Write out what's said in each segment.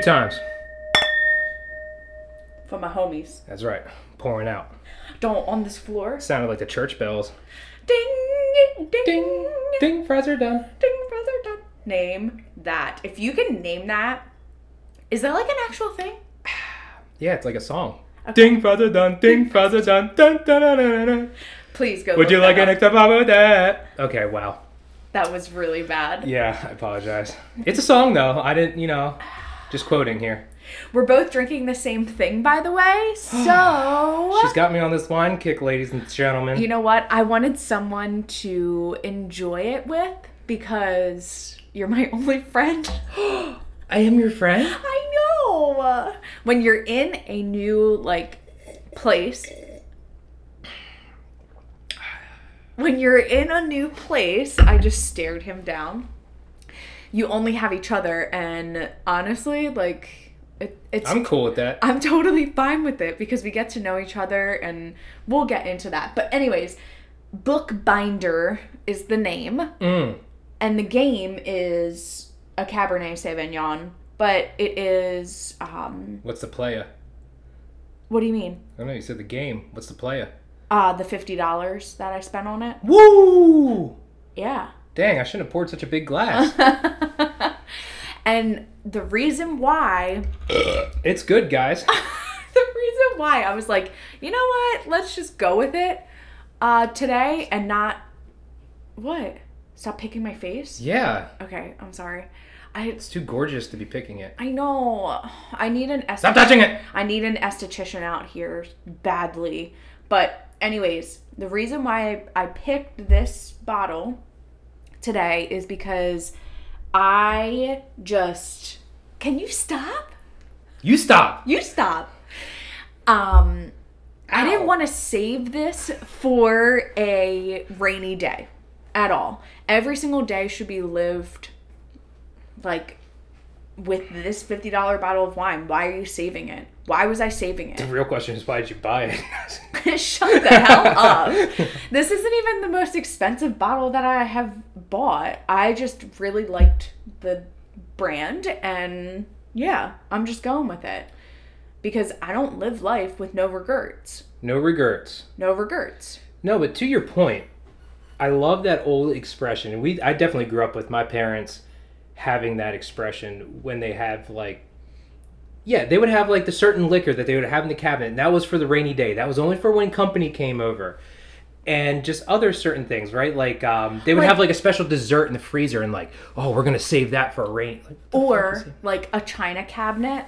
Two times. For my homies. That's right. Pouring out. Don't on this floor. Sounded like the church bells. Ding, ding, Ding, ding, fries are done. ding, brother, done. Name that. If you can name that, is that like an actual thing? Yeah, it's like a song. Ding, fries are done. Ding, fries are done. Dun, dun, dun, dun, dun. Please go. Would you like an extra with that? Okay, wow. That was really bad. Yeah, I apologize. It's a song though. I didn't, you know, just quoting here. We're both drinking the same thing, by the way. So She's got me on this wine kick, ladies and gentlemen. you know what? I wanted someone to enjoy it with because you're my only friend. I am your friend. I know. When you're in a new like place, when you're in a new place, I just stared him down. You only have each other, and honestly, like it, it's I'm cool with that. I'm totally fine with it because we get to know each other and we'll get into that. But anyways, Bookbinder is the name Mm. and the game is a Cabernet Sauvignon, but it is um What's the playa? what do you mean? I don't know. You said the game. What's the playa? Uh the $50 that I spent on it. Woo! Yeah. Dang, I shouldn't have poured such a big glass. and the reason why it's good, guys. the reason why I was like, you know what? Let's just go with it uh today and not what? Stop picking my face? Yeah, Okay, I'm sorry. I it's too gorgeous to be picking it. I know. I need an Stop touching it. I need an esthetician out here badly. But anyways, the reason why I, I picked this bottle today is because I just can you stop? You stop. You stop. Um I didn't want to save this for a rainy day at all. Every single day should be lived like with this $50 bottle of wine. Why are you saving it? Why was I saving it? The real question is why did you buy it? Shut the hell up. This isn't even the most expensive bottle that I have bought. I just really liked the brand and yeah, I'm just going with it. Because I don't live life with no regrets. no regrets. No regrets. No, but to your point, I love that old expression. And we I definitely grew up with my parents having that expression when they have like yeah, they would have like the certain liquor that they would have in the cabinet. And that was for the rainy day. That was only for when company came over. And just other certain things, right? Like um, they would Like- have like a special dessert in the freezer and like, oh, we're gonna save that for a rain. Like, what the fuck is Or like a china cabinet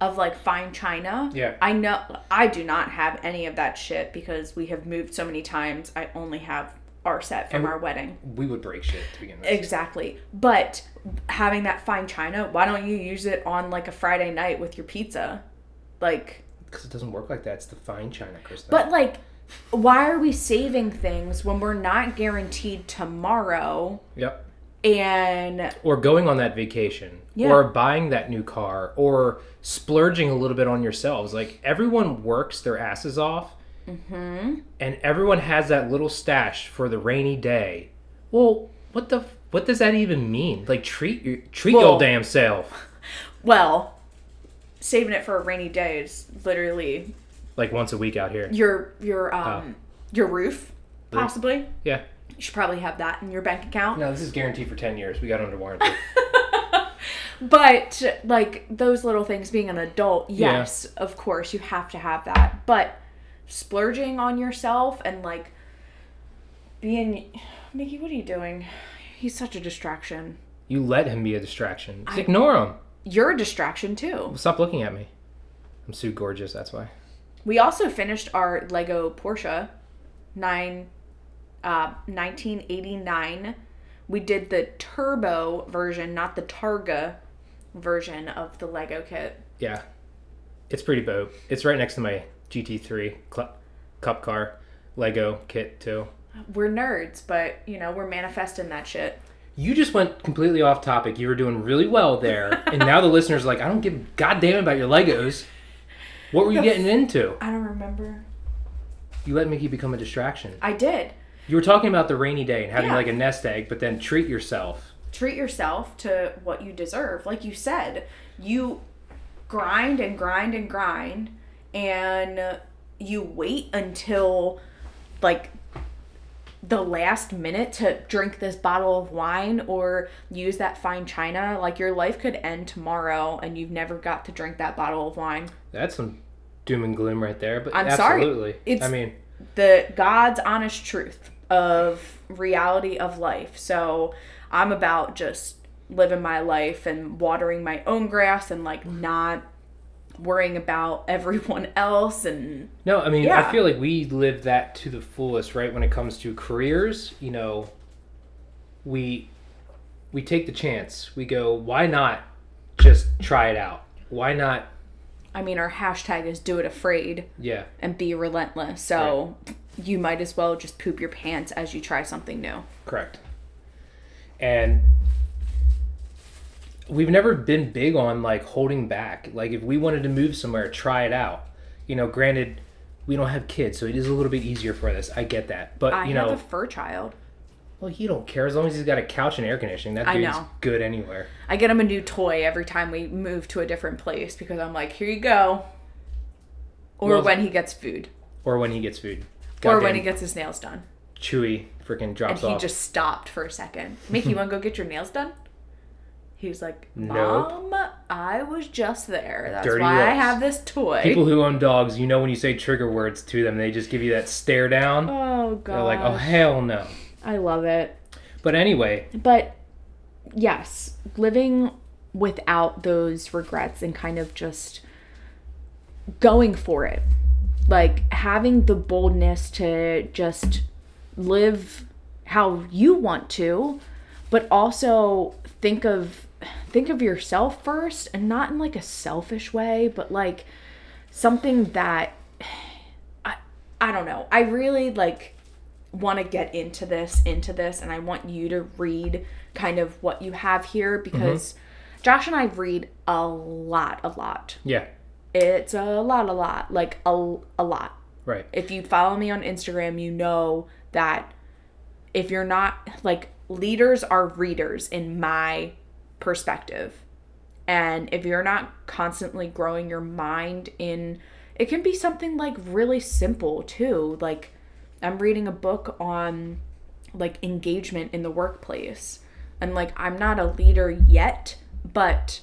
of like fine china. Yeah. I know I do not have any of that shit because we have moved so many times. I only have our set from And- our wedding. we would break shit to begin with. Exactly. But having that fine china, why don't you use it on like a Friday night with your pizza? Like, Because it doesn't work like that. It's the fine china, Krista. but like, why are we saving things when we're not guaranteed tomorrow? yep. And or going on that vacation Yeah. or buying that new car or splurging a little bit on yourselves like everyone works their asses off Mm-hmm. and everyone has that little stash for the rainy day well what the what does that even mean like treat your treat Well- your damn self well, saving it for a rainy day is literally like once a week out here your your um your roof possibly. yeah You should probably have that in your bank account. no this is guaranteed for 10 years we got under warranty But like those little things being an adult, Yeah. yes, of course you have to have that. But splurging on yourself and like being Mickey, what are you doing? He's such a distraction. you let him be a distraction just ignore him You're a distraction too. stop looking at me i'm so gorgeous that's why We also finished our Lego Porsche 9 uh 1989. We did the turbo version, not the Targa version of the Lego kit. Yeah, it's pretty dope. It's right next to my GT3 cl- cup car Lego kit too. We're nerds, but you know, we're manifesting that shit. You just went completely off topic. You were doing really well there, and now the listeners are like, I don't give a goddamn about your Legos. What were you getting into? I don't remember. You let Mickey become a distraction. I did. You were talking about the rainy day and having Yeah. like a nest egg, but then treat yourself. Treat yourself to what you deserve. Like you said, you grind and grind and grind and you wait until like the last minute to drink this bottle of wine or use that fine china like your life could end tomorrow and you've never got to drink that bottle of wine That's some doom and gloom right there. But I'm sorry. absolutely. It's- I mean, the God's honest truth of reality of life. So I'm about just living my life and watering my own grass and like not worrying about everyone else and no, I mean, Yeah. I feel like we live that to the fullest, right? When it comes to careers, you know, we we take the chance. We go, why not just try it out? Why not? I mean our hashtag is do it afraid Yeah, and be relentless. So you might as well just poop your pants as you try something new. correct. And we've never been big on like holding back. Like if we wanted to move somewhere, try it out. You know, granted, we don't have kids, so it is a little bit easier for this. I get that, but I you have know, a fur child. well, he don't care as long as he's got a couch and air conditioning. That dude's good anywhere. I get him a new toy every time we move to a different place because I'm like, here you go. Or Well, when he gets food. Or when he gets food. or when he gets his nails done. Chewy freaking drops And he off. just stopped for a second. Mickey, you want to go get your nails done? He was like, Nope. Mom, I was just there. That's Dirty why I have this toy. People who own dogs, you know when you say trigger words to them, they just give you that stare down. oh, God. They're like, oh hell no. I love it. But anyway, But yes, living without those regrets and kind of just going for it. Like having the boldness to just live how you want to, but also think of think of yourself first and not in like a selfish way, but like something that I I don't know. I really like want to get into this into this and I want you to read kind of what you have here mm-hmm. because Josh and I read a lot a lot. yeah, It's a lot a lot, like a, a lot. right. If you follow me on Instagram, you know that if you're not like leaders are readers in my perspective. And if you're not constantly growing your mind in it can be something like really simple too. Like I'm reading a book on like engagement in the workplace. And like I'm not a leader yet, but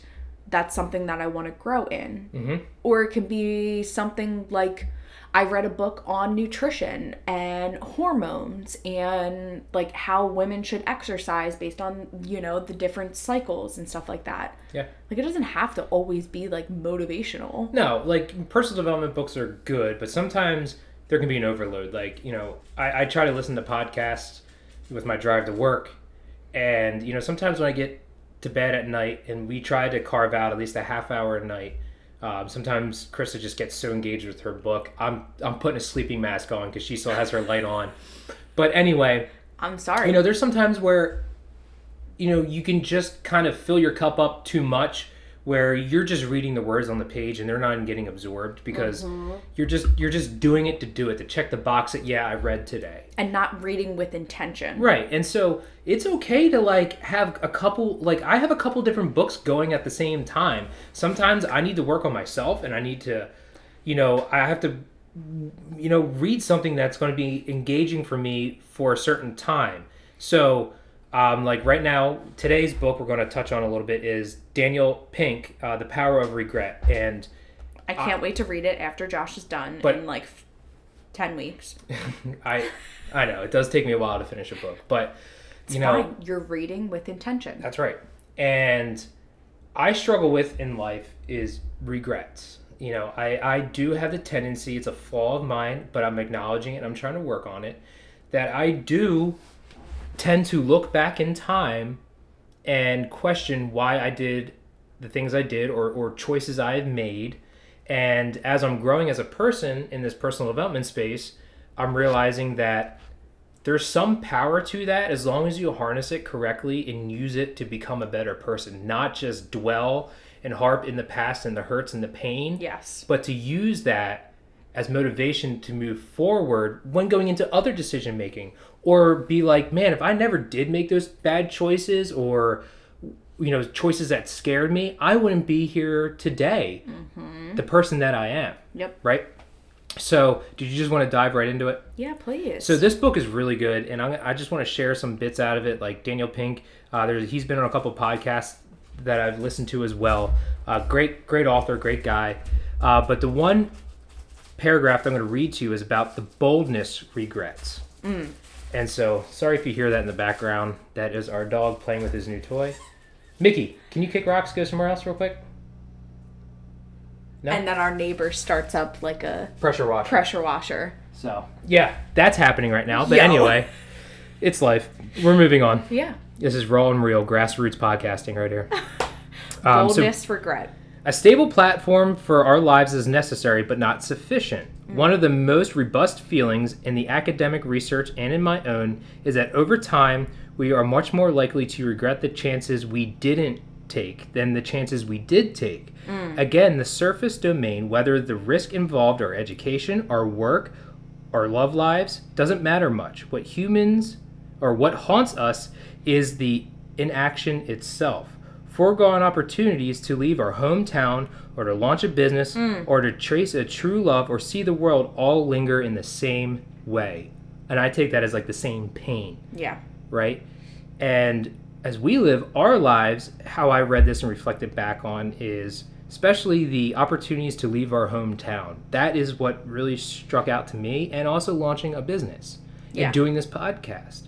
that's something that I want to grow in hmm or it can be something like I read a book on nutrition and hormones and like how women should exercise based on, you know, the different cycles and stuff like that. Yeah. Like it doesn't have to always be like motivational. No, like personal development books are good, but sometimes there can be an overload. Like, you know, I, I try to listen to podcasts with my drive to work. And, you know, sometimes when I get to bed at night and we try to carve out at least a half hour a night, um, sometimes Krista just gets so engaged with her book. I'm, I'm putting a sleeping mask on because she still has her light on. But anyway, I'm sorry. you know, there's sometimes where, you know, you can just kind of fill your cup up too much where you're just reading the words on the page and they're not even getting absorbed because mm-hmm. you're just you're just doing it to do it to check the box that yeah I read today. and not reading with intention. Right. And so it's okay to like have a couple like I have a couple different books going at the same time. Sometimes I need to work on myself and I need to you know, I have to you know, read something that's going to be engaging for me for a certain time. So, um, like right now, today's book we're going to touch on a little bit is Daniel Pink, uh, The Power of Regret. And I can't wait to read it after Josh is done But- in like 10 weeks. I, I know it does take me a while to finish a book, but It's you know, fine. You're reading with intention. That's right. And I struggle with in life is regrets. You know, I, I do have the tendency, it's a flaw of mine, but I'm acknowledging it and I'm trying to work on it, that I do tend to look back in time and question why I did the things I did or, or choices I have made. And as I'm growing as a person in this personal development space, I'm realizing that there's some power to that as long as you harness it correctly and use it to become a better person, not just dwell and harp in the past and the hurts and the pain, Yes. but to use that as motivation to move forward when going into other decision making or be like, man, if I never did make those bad choices or you know choices that scared me, I wouldn't be here today, the person that I am. Yep. Right. So, did you just want to dive right into it? Yeah, please. So this book is really good, and I'm, I just want to share some bits out of it. Like Daniel Pink, uh, there's he's been on a couple podcasts that I've listened to as well. Uh, great, great author, great guy. Uh, but the one paragraph I'm going to read to you is about the boldness regrets. And so, sorry if you hear that in the background. That is our dog playing with his new toy. Mickey, can you kick rocks? Go somewhere else real quick. No and then our neighbor starts up like a pressure washer. pressure washer. So yeah, that's happening right now. But Yo. anyway, it's life. We're moving on. Yeah. This is raw and real grassroots podcasting right here. Um, so Boldness, regret. A stable platform for our lives is necessary, but not sufficient. Mm. One of the most robust feelings in the academic research and in my own is that over time we are much more likely to regret the chances we didn't take than the chances we did take. Mm. Again, the surface domain, whether the risk involved our education, our work, our love lives, doesn't matter much. What humans or what haunts us is the inaction itself. Foregone opportunities to leave our hometown or to launch a business mm. or to trace a true love or see the world all linger in the same way. And I take that as like the same pain Yeah. right? And as we live our lives, how I read this and reflected back on is especially the opportunities to leave our hometown. That is what really struck out to me, and also launching a business Yeah. and doing this podcast,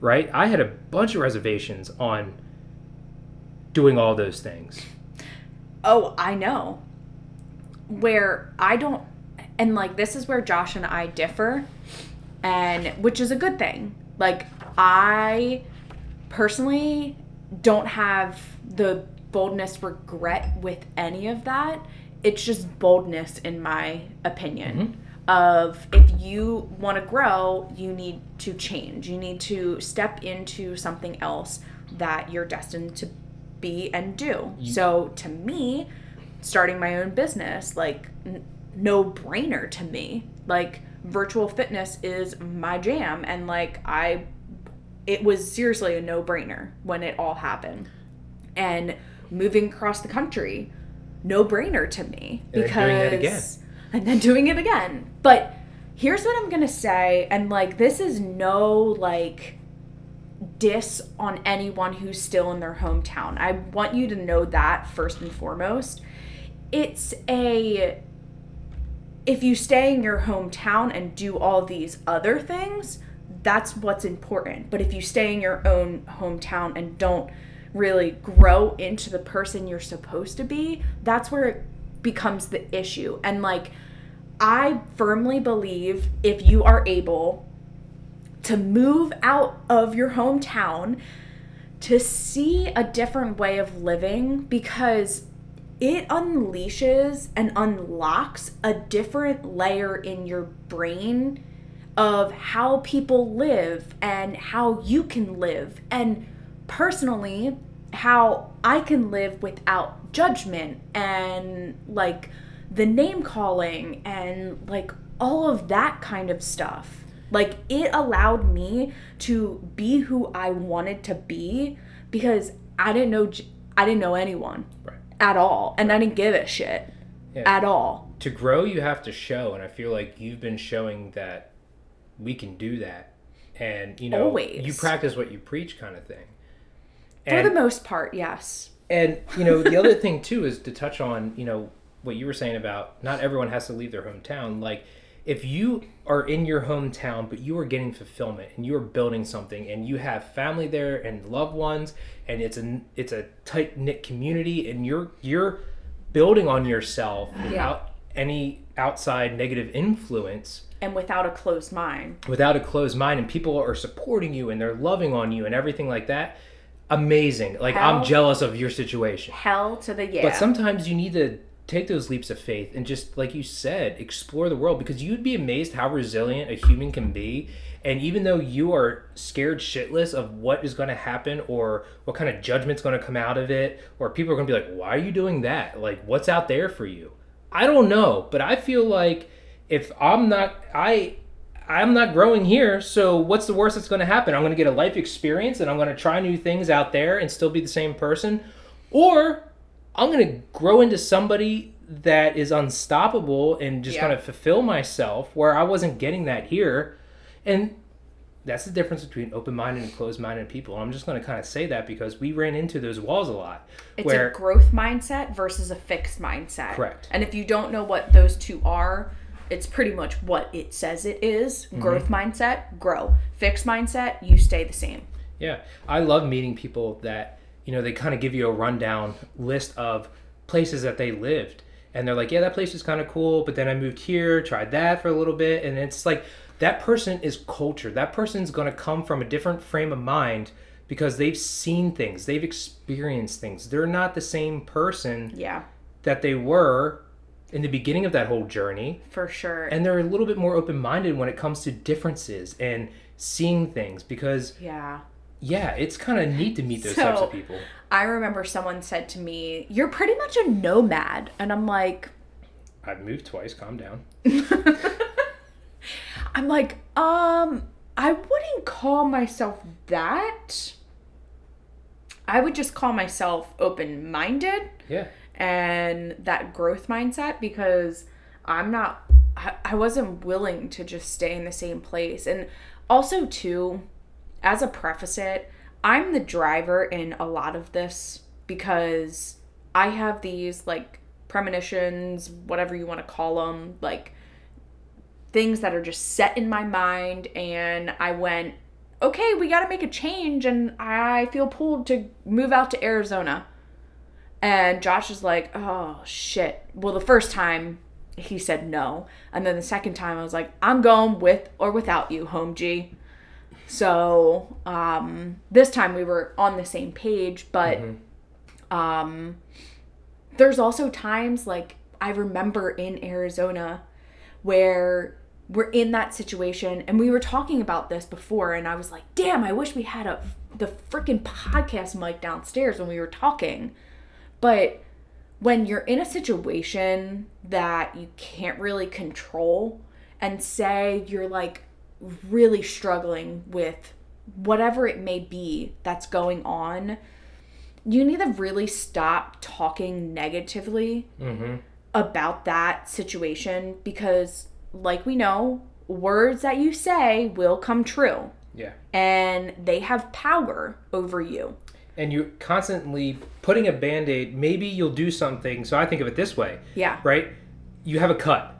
right? I had a bunch of reservations on doing all those things. Oh, I know. Where I don't, and like this is where Josh and I differ, and which is a good thing. Like, I personally don't have the boldness regret with any of that. It's just boldness, in my opinion. Mm-hmm. Of if you want to grow, you need to change. You need to step into something else that you're destined to be and do. so to me, starting my own business, like n- no brainer to me. Like virtual fitness is my jam and like I it was seriously a no brainer when it all happened. And moving across the country, no brainer to me because doing it again. and then doing it again. But here's what I'm gonna say, and like this is no like diss on anyone who's still in their hometown. I want you to know that first and foremost. It's a if you stay in your hometown and do all these other things, that's what's important. But if you stay in your own hometown and don't really grow into the person you're supposed to be, that's where it becomes the issue. And like, I firmly believe if you are able to move out of your hometown to see a different way of living because it unleashes and unlocks a different layer in your brain of how people live and how you can live and personally how I can live without judgment and like the name calling and like all of that kind of stuff. Like it allowed me to be who I wanted to be because I didn't know I didn't know anyone Right. at all and I didn't give a shit Yeah. at all. to grow you have to show and i feel like you've been showing that we can do that and you know Always. you practice what you preach kind of thing For the most part, yes. and you know the other thing too is to touch on you know what you were saying about not everyone has to leave their hometown like if you are in your hometown but you are getting fulfillment and you are building something and you have family there and loved ones and it's a it's a tight knit community and you're you're building on yourself without any outside negative influence And without a closed mind. without a closed mind and people are supporting you and they're loving on you and everything like that amazing like i'm jealous of your situation Hell to the yeah. but sometimes you need to take those leaps of faith and just like you said explore the world because you'd be amazed how resilient a human can be and even though you are scared shitless of what is going to happen or what kind of judgment's going to come out of it or people are going to be like why are you doing that like what's out there for you i don't know but i feel like if i'm not i I'm not growing here, so what's the worst that's going to happen? I'm going to get a life experience and I'm going to try new things out there and still be the same person. or I'm going to grow into somebody that is unstoppable and just Yeah. kind of fulfill myself where I wasn't getting that here. And that's the difference between open-minded and closed-minded people. And I'm just going to kind of say that because we ran into those walls a lot. It's where a growth mindset versus a fixed mindset. Correct. And if you don't know what those two are, it's pretty much what it says it is. Mm-hmm. Growth mindset, grow. Fixed mindset, you stay the same. Yeah, I love meeting people that you know they kind of give you a rundown list of places that they lived, and they're like, "Yeah, that place is kind of cool," but then I moved here, tried that for a little bit, and it's like that person is cultured. That person's going to come from a different frame of mind because they've seen things, they've experienced things. They're not the same person Yeah, that they were in the beginning of that whole journey for sure. and they're a little bit more open-minded when it comes to differences and seeing things because yeah. Yeah, it's kind of neat to meet those So- types of people. I remember someone said to me, You're pretty much a nomad. And I'm like, I've moved twice. Calm down. I'm like, um, I wouldn't call myself that. I would just call myself open minded Yeah, and that growth mindset because I'm not, I, I wasn't willing to just stay in the same place. And also, too, as a preface it, I'm the driver in a lot of this because I have these like premonitions, whatever you want to call them, like things that are just set in my mind. And I went, okay, we got to make a change. And I feel pulled to move out to Arizona. And Josh is like, oh shit. Well, the first time he said no. And then the second time I was like, I'm going with or without you, home G. So um, this time we were on the same page, but um, there's also times like I remember in Arizona where we're in that situation and we were talking about this before and I was like, "Damn, I wish we had a the freaking podcast mic downstairs when we were talking." But when you're in a situation that you can't really control and say you're like really struggling with whatever it may be that's going on, you need to really stop talking negatively Mm-hmm. about that situation because, like we know, words that you say will come true Yeah. and they have power over you. And you're constantly putting a band aid. Maybe you'll do something. So I think of it this way, Yeah. right? You have a cut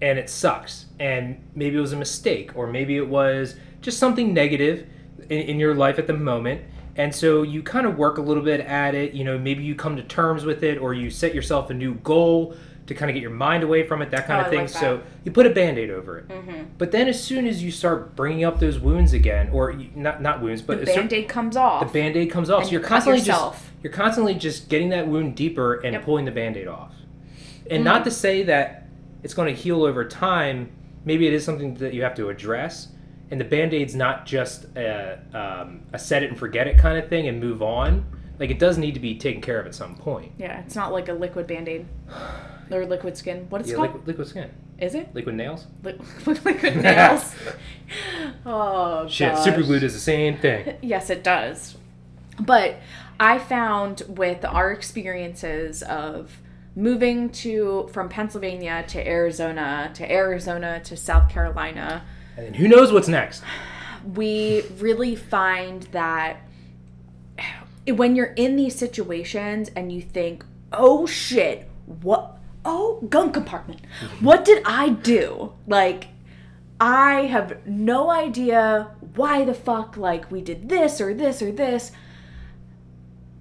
and it sucks. And maybe it was a mistake, or maybe it was just something negative in, in your life at the moment. And so you kind of work a little bit at it. You know, maybe you come to terms with it, or you set yourself a new goal to kind of get your mind away from it, that kind Oh, of thing. like so you put a band aid over it. Mm-hmm. But then as soon as you start bringing up those wounds again, or you- not not wounds, but The as band aid comes off. the band-aid comes off so you you're constantly just you're constantly just getting that wound deeper and Yep. Pulling the band-aid off and not to say that it's going to heal over time maybe it is something that you have to address and the band-aid's not just a, um, a set it and forget it kind of thing and move on like it does need to be taken care of at some point yeah, it's not like a liquid band aid or liquid skin. What is yeah, it called? liquid, liquid skin Is it? liquid nails Li- liquid nails. oh, shit gosh. super glue does the same thing Yes, it does. But I found with our experiences of moving to from Pennsylvania to Arizona to Arizona to South Carolina, and who knows what's next we really find that when you're in these situations and you think, "Oh shit, what oh, gun compartment. Mm-hmm. What did I do?" Like I have no idea why the fuck like we did this or this or this.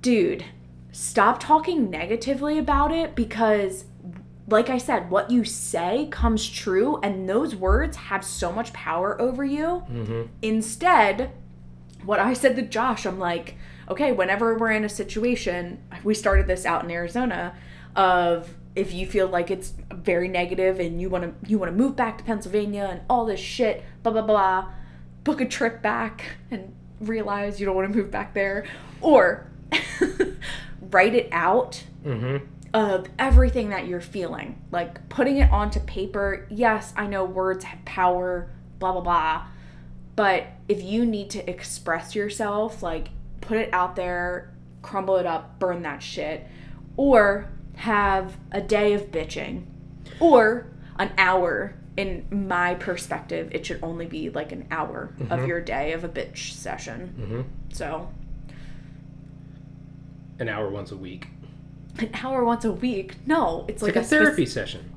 Dude, stop talking negatively about it because like I said, what you say comes true and those words have so much power over you. Mm-hmm. Instead, what I said to Josh, I'm like, okay, whenever we're in a situation, we started this out in Arizona of if you feel like it's very negative and you want to you want to move back to Pennsylvania and all this shit, blah blah blah, book a trip back and realize you don't want to move back there or write it out mm-hmm of everything that you're feeling. Like putting it onto paper. Yes, I know words have power, blah, blah, blah. But if you need to express yourself, like put it out there crumble it up, burn that shit, or have a day of bitching, or an hour. In my perspective, it should only be like an hour of your day of a bitch session. Mm-hmm. So, An hour once a week. an hour once a week? No, it's It's like, like, a, therapy session.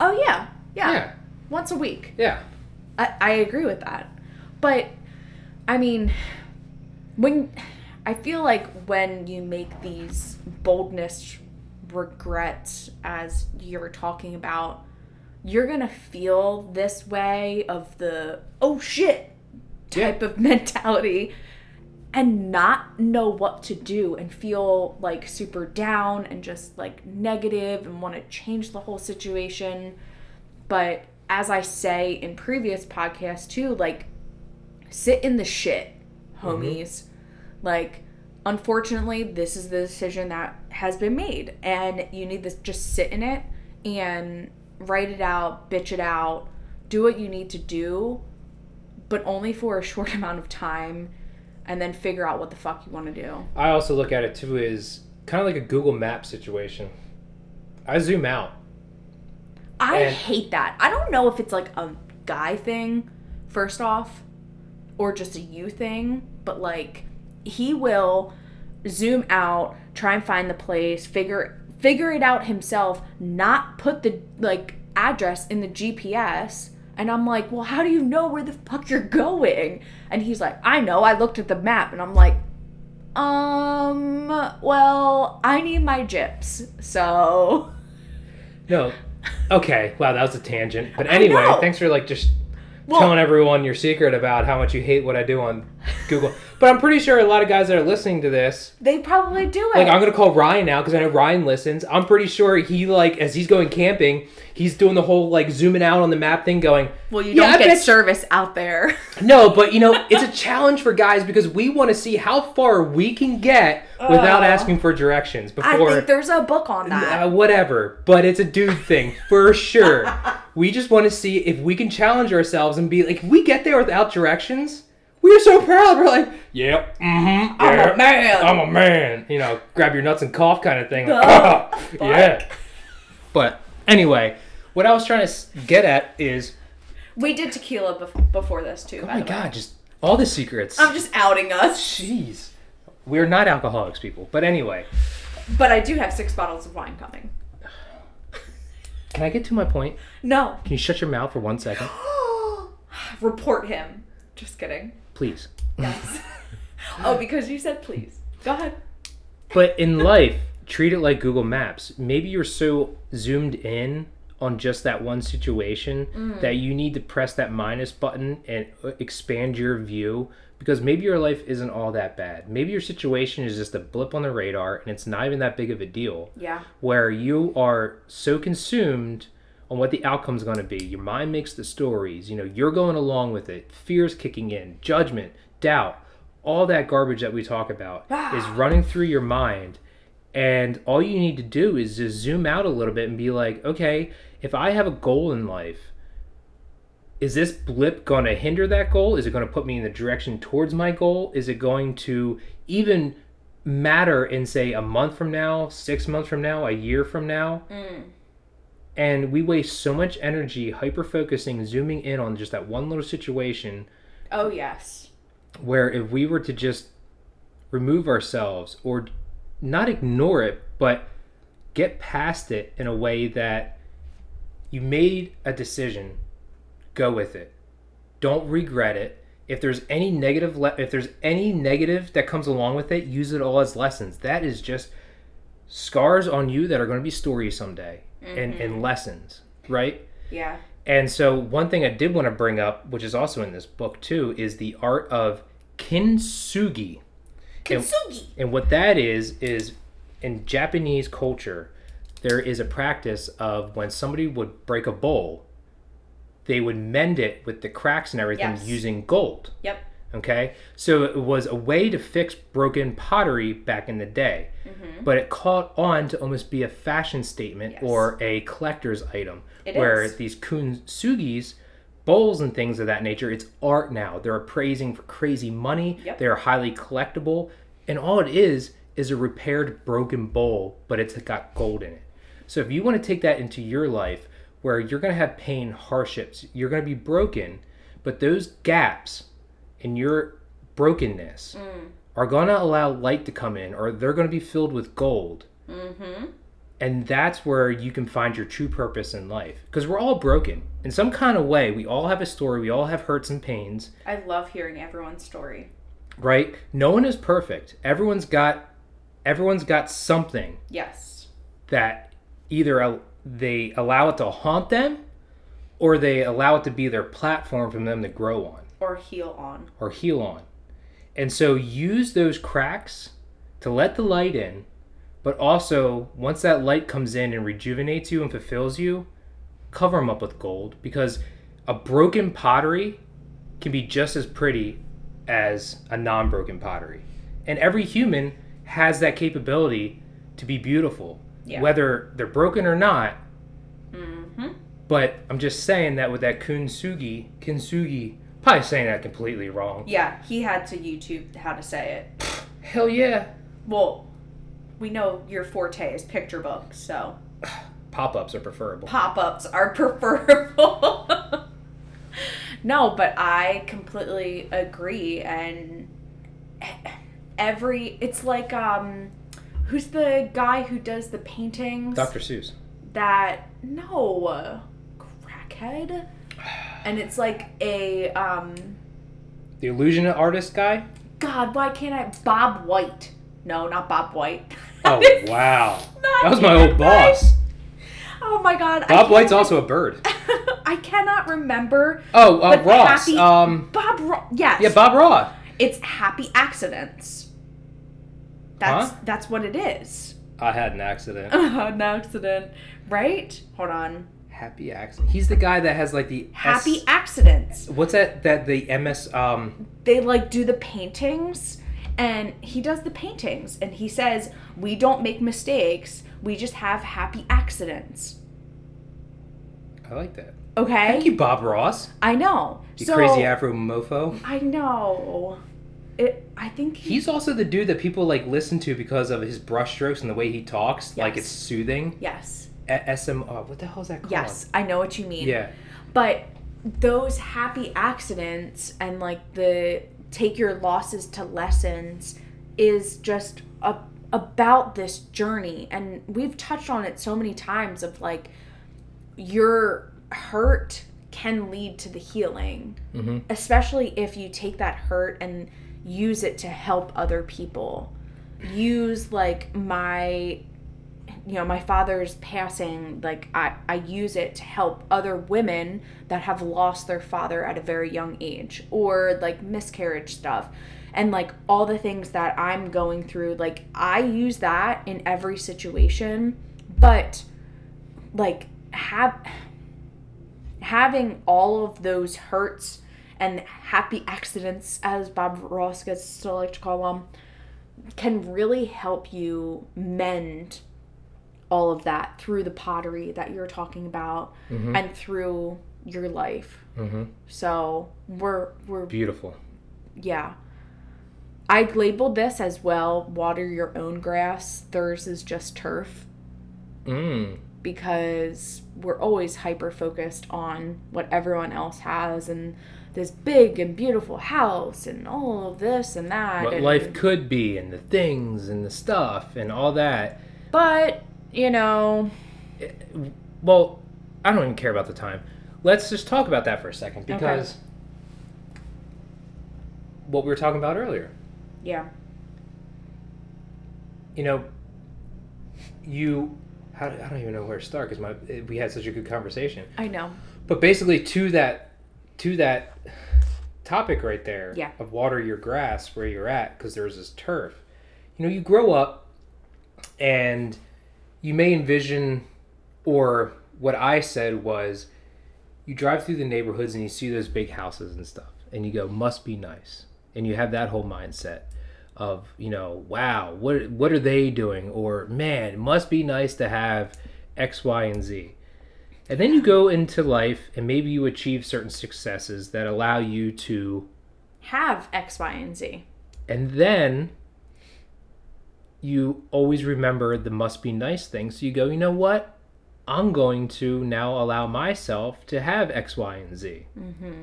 oh yeah, yeah, Yeah. once a week. Yeah. I, I agree with that. But I mean when I feel like when you make these boldness regrets as you're talking about, you're gonna feel this way of the oh shit type of mentality and not know what to do and feel like super down and just like negative and want to change the whole situation. But as I say in previous podcasts too, like sit in the shit, homies. Mm-hmm. Like unfortunately, this is the decision that has been made and you need to just sit in it and write it out, bitch it out, do what you need to do, but only for a short amount of time and then figure out what the fuck you want to do. I also look at it too is kind of like a Google Map situation. I zoom out. I And- hate that. I don't know if it's like a guy thing, first off, or just a you thing, but like he will zoom out, try and find the place, figure figure it out himself, not put the like address in the GPS. And I'm like, well, how do you know where the fuck you're going? And he's like, I know. I looked at the map, and I'm like, um, well, I need my gyps, so No. Okay. Wow, that was a tangent. But anyway, thanks for like just Well- telling everyone your secret about how much you hate what I do on Google. but I'm pretty sure a lot of guys that are listening to this, they probably do it. like I'm gonna call Ryan now because I know Ryan listens. I'm pretty sure he like as he's going camping, he's doing the whole like zooming out on the map thing, going. Well, you "Yeah, don't I get service out there. No, but you know, it's a challenge for guys because we want to see how far we can get without Oh. asking for directions I before think there's a book on that. uh, whatever. But it's a dude thing for sure. we just want to see if we can challenge ourselves and be like, if we get there without directions, we are so proud. We're like, yep, mm-hmm, I'm a man. I'm a man. You know, grab your nuts and cough kind of thing. Oh, yeah. But anyway, what I was trying to get at is, we did tequila bef- before this too. oh my the way. god, just all the secrets. I'm just outing us. Jeez. We're not alcoholics, people. But anyway, But I do have six bottles of wine coming. can I get to my point? No. Can you shut your mouth for one second? Report him. Just kidding. Please. Yes. oh, because you said please. Go ahead. But in life, treat it like Google Maps. Maybe you're so zoomed in on just that one situation that you need to press that minus button and uh, expand your view because maybe your life isn't all that bad. Maybe your situation is just a blip on the radar and it's not even that big of a deal. Yeah. where you are so consumed on what the outcome's going to be. Your mind makes the stories, you know, you're going along with it. Fear's kicking in, judgment, doubt, all that garbage that we talk about ah. is running through your mind. And all you need to do is just zoom out a little bit and be like, okay, if I have a goal in life, is this blip going to hinder that goal? Is it going to put me in the direction towards my goal? Is it going to even matter in, say, a month from now, six months from now, a year from now? Mm. And we waste so much energy hyper focusing, zooming in on just that one little situation Oh yes. where if we were to just remove ourselves or not ignore it, but get past it in a way that you made a decision, go with it. Don't regret it. If there's any negative, le- if there's any negative that comes along with it, use it all as lessons. That is just scars on you that are going to be stories someday and, and mm-hmm. lessons, right? Yeah. And so, one thing I did want to bring up, which is also in this book too, is the art of kintsugi. And- Kintsugi. And what that is, is in Japanese culture, there is a practice of when somebody would break a bowl, they would mend it with the cracks and everything Yes. using gold. Yep. Okay, so it was a way to fix broken pottery back in the day, but it caught on to almost be a fashion statement Mm-hmm. Yes. or a collector's item, It where is. these kunsugis, bowls and things of that nature, it's art now. They're appraising for crazy money. Yep. They're highly collectible. And all it is is a repaired broken bowl, but it's got gold in it. So if you want to take that into your life where you're going to have pain, hardships, you're going to be broken, but those gaps in your brokenness are going to allow light to come in or they're going to be filled with gold. Mm-hmm. And that's where you can find your true purpose in life. Because we're all broken. In some kind of way, we all have a story, we all have hurts and pains, I love hearing everyone's story. right? No one is perfect. Everyone's got everyone's got something Yes. that either they allow it to haunt them or they allow it to be their platform for them to grow on Or heal on. or heal on. And so use those cracks to let the light in, but also once that light comes in and rejuvenates you and fulfills you, cover them up with gold because a broken pottery can be just as pretty as a non-broken pottery. And every human has that capability to be beautiful, Yeah. whether they're broken or not. Mm-hmm. But I'm just saying that with that kintsugi, kintsugi, probably saying that completely wrong. Yeah, he had to YouTube how to say it. Hell yeah. Well, we know your forte is picture books, so Pop-ups are preferable. pop ups are preferable. no, but I completely agree. And every, it's like, um, who's the guy who does the paintings? Dr. Seuss. That, no, crackhead. And it's like a, um, The illusion artist guy? God, why can't I? Bob White. No, not Bob White. Oh, wow. That was my old boss. Oh my God. Bob White's re- also a bird. I cannot remember. Oh, uh, Ross. happy- Um, Bob. Ro- yes. yeah, Bob Ross. It's happy accidents. That's Huh? that's what it is. I had an accident. I had an accident, right? Hold on. Happy accident. He's the guy that has like the Happy S- accidents. What's that? That the MS. Um. They like do the paintings, and he does the paintings, and he says we don't make mistakes. We just have happy accidents. I like that. Okay. Thank you, Bob Ross. I know. You so, crazy Afro mofo. I know. It. I think he, He's also the dude that people like listen to because of his brushstrokes and the way he talks. Like it's soothing. Yes. A- SM. Oh, what the hell is that called? Yes. I know what you mean. Yeah. But those happy accidents and like the take your losses to lessons is just a, about this journey. And we've touched on it so many times of like your hurt can lead to the healing, Mm-hmm. especially if you take that hurt and use it to help other people. Use like my you know my father's passing like I, I use it to help other women that have lost their father at a very young age or like miscarriage stuff. And like all the things that i'm going through like i use that in every situation but like have having all of those hurts and happy accidents as bob ross gets to like to call them can really help you mend all of that through the pottery that you're talking about Mhm. and through your life. Mm-hmm. So we're we're Beautiful. yeah. I labeled this as well water your own grass. Theirs is just turf Mm. because we're always hyper focused on what everyone else has and this big and beautiful house and all of this and that. What and, life could be, and the things, and the stuff, and all that. But, you know, Well, I don't even care about the time. Let's just talk about that for a second because what we were talking about earlier. yeah. You know, you. How, I don't even know where to start because my we had such a good conversation. I know. But basically, to that, to that topic right there Yeah. of water your grass where you're at because there's this turf. You know, you grow up, and you may envision, or what I said was, you drive through the neighborhoods and you see those big houses and stuff, and you go, must be nice, and you have that whole mindset of you know wow what what are they doing? Or man it must be nice to have x y and z. And then you go into life and maybe you achieve certain successes that allow you to Have X, Y, and Z. and then you always remember the must be nice thing. So you go, you know what? I'm going to now allow myself to have X, Y, and Z. Mm-hmm.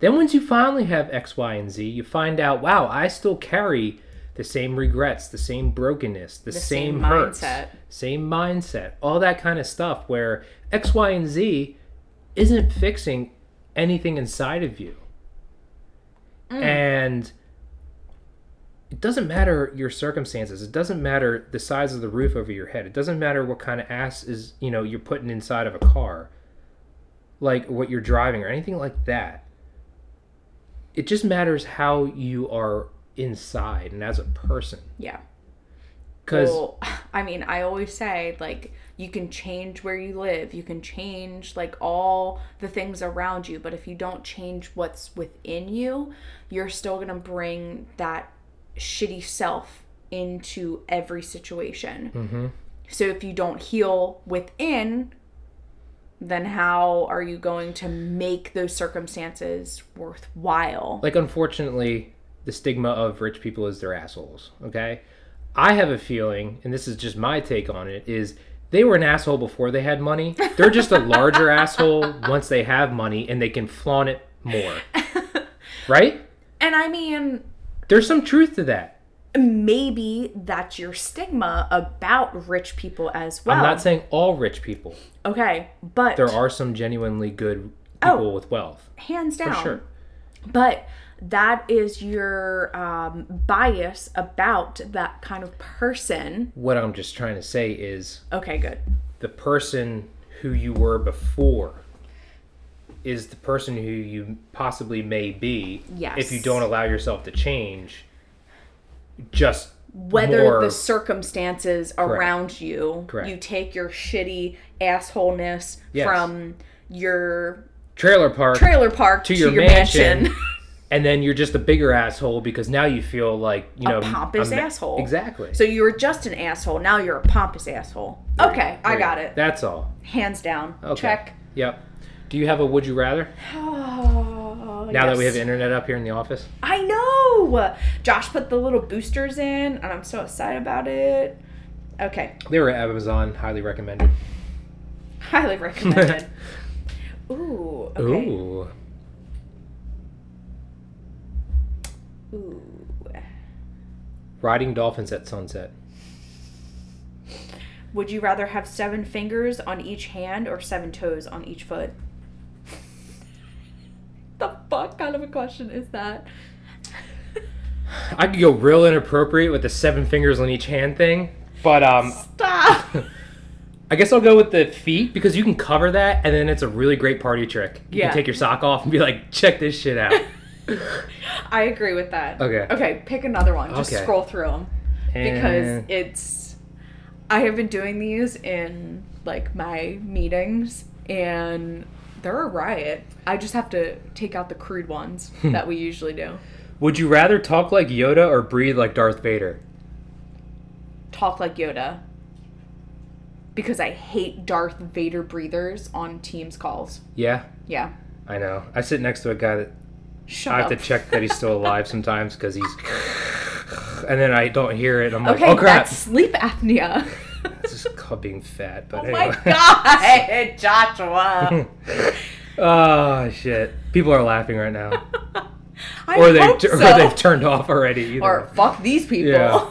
Then once you finally have X, Y, and Z, you find out, wow, I still carry the same regrets, the same brokenness, the, The same, same hurts, mindset. same mindset, all that kind of stuff where X, Y, and Z isn't fixing anything inside of you. Mm. And it doesn't matter your circumstances. It doesn't matter the size of the roof over your head. It doesn't matter what kind of ass is, you know, you're putting inside of a car. Like what you're driving or anything like that. It just matters how you are inside and as a person. Yeah. Cuz Well, I mean, I always say like you can change where you live, you can change like all the things around you, but if you don't change what's within you, you're still going to bring that shitty self into every situation. Mhm. So if you don't heal within, then how are you going to make those circumstances worthwhile? like unfortunately the stigma of rich people is they're assholes okay i have a feeling and this is just my take on it is they were an asshole before they had money they're just a larger asshole once they have money and they can flaunt it more right And I mean, there's some truth to that maybe that's your stigma about rich people as well. i'm not saying all rich people okay, but there are some genuinely good Oh. people with wealth hands down. sure. But that is your um, bias about that kind of person. what i'm just trying to say is Okay, good. the person who you were before is the person who you possibly may be Yes. if you don't allow yourself to change just Whether more the circumstances around you, Correct. you take your shitty assholeness Yes. from your trailer park trailer park to, your your, mansion. mansion. and then you're just a bigger asshole because now you feel like you know pompous a ma- asshole. exactly so you were just an asshole. Now you're a pompous asshole. Okay, I got it. that's all Hands down. okay Check. yep do you have a would you rather Oh, now that we have internet up here in the office I know. Josh put the little boosters in, and I'm so excited about it. Okay, they were at amazon highly recommended highly recommended. Ooh. Okay. ooh Ooh. riding dolphins at sunset Would you rather have seven fingers on each hand or seven toes on each foot? Fuck kind of a question is that? I could go real inappropriate with the seven fingers on each hand thing, but um, Stop. I guess I'll go with the feet because you can cover that, and then it's a really great party trick. You Yeah. can take your sock off and be like, "Check this shit out." I agree with that. Okay. Okay, pick another one. Just Okay. scroll through them. because it's I have been doing these in like my meetings and they're a riot. I just have to take out the crude ones Hmm. that we usually do. would you rather talk like Yoda or breathe like Darth Vader? Talk like Yoda. Because I hate Darth Vader breathers on Teams calls. Yeah, Yeah. I know. I sit next to a guy that Shut I have up. to check that he's still alive sometimes because he's, and then I don't hear it. I'm like, Okay, "Oh crap!" that's sleep apnea. Called being fat. But oh anyway. my god, Joshua. oh shit! People are laughing right now, I or they hope or so. they've turned off already. Either. Or fuck these people. Yeah.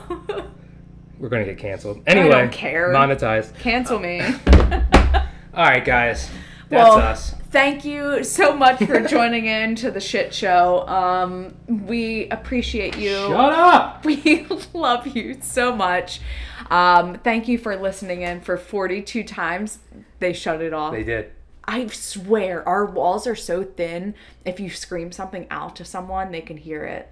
We're gonna get canceled. Anyway, I don't care. monetized. Cancel me. All right, guys, that's Well, us. Thank you so much for joining in to the shit show. Um, we appreciate you. Shut up. We love you so much. Um, thank you for listening in for 42 times. They shut it off. They did. I swear, our walls are so thin. If you scream something out to someone, they can hear it.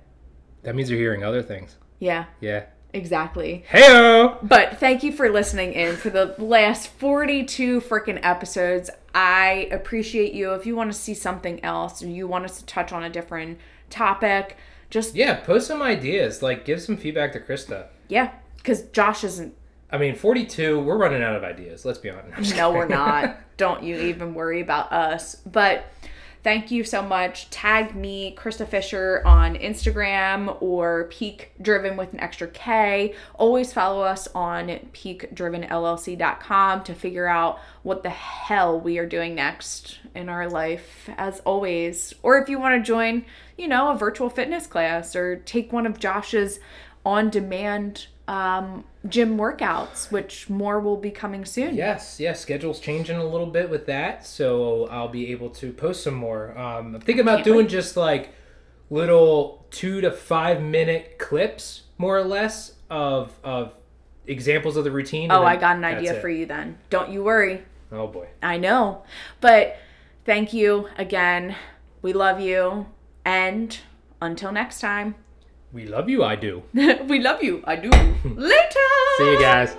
That means you're hearing other things. Yeah, Yeah. Exactly. Heyo. But thank you for listening in for the last 42 freaking episodes. I appreciate you. If you want to see something else or you want us to touch on a different topic, just Yeah, post some ideas. Like, give some feedback to Krista. yeah, because Josh isn't. I mean, 42. We're running out of ideas. Let's be honest. No, we're not. Don't you even worry about us. But thank you so much. Tag me, Krista Fisher, on Instagram or Peak Driven with an extra K. Always follow us on peakdrivenllc.com to figure out what the hell we are doing next in our life, as always. Or if you want to join, you know, a virtual fitness class or take one of Josh's on demand um, gym workouts, which more will be coming soon. Yes, yes. Schedule's changing a little bit with that, so I'll be able to post some more. Um, I'm thinking about Can't doing wait. just like little two to five minute clips, more or less, of of examples of the routine. Oh, I got an idea for you. you then. Don't you worry. Oh boy. I know. But thank you again. We love you. And until next time, We love you. I do. we love you. I do. Later. See you guys.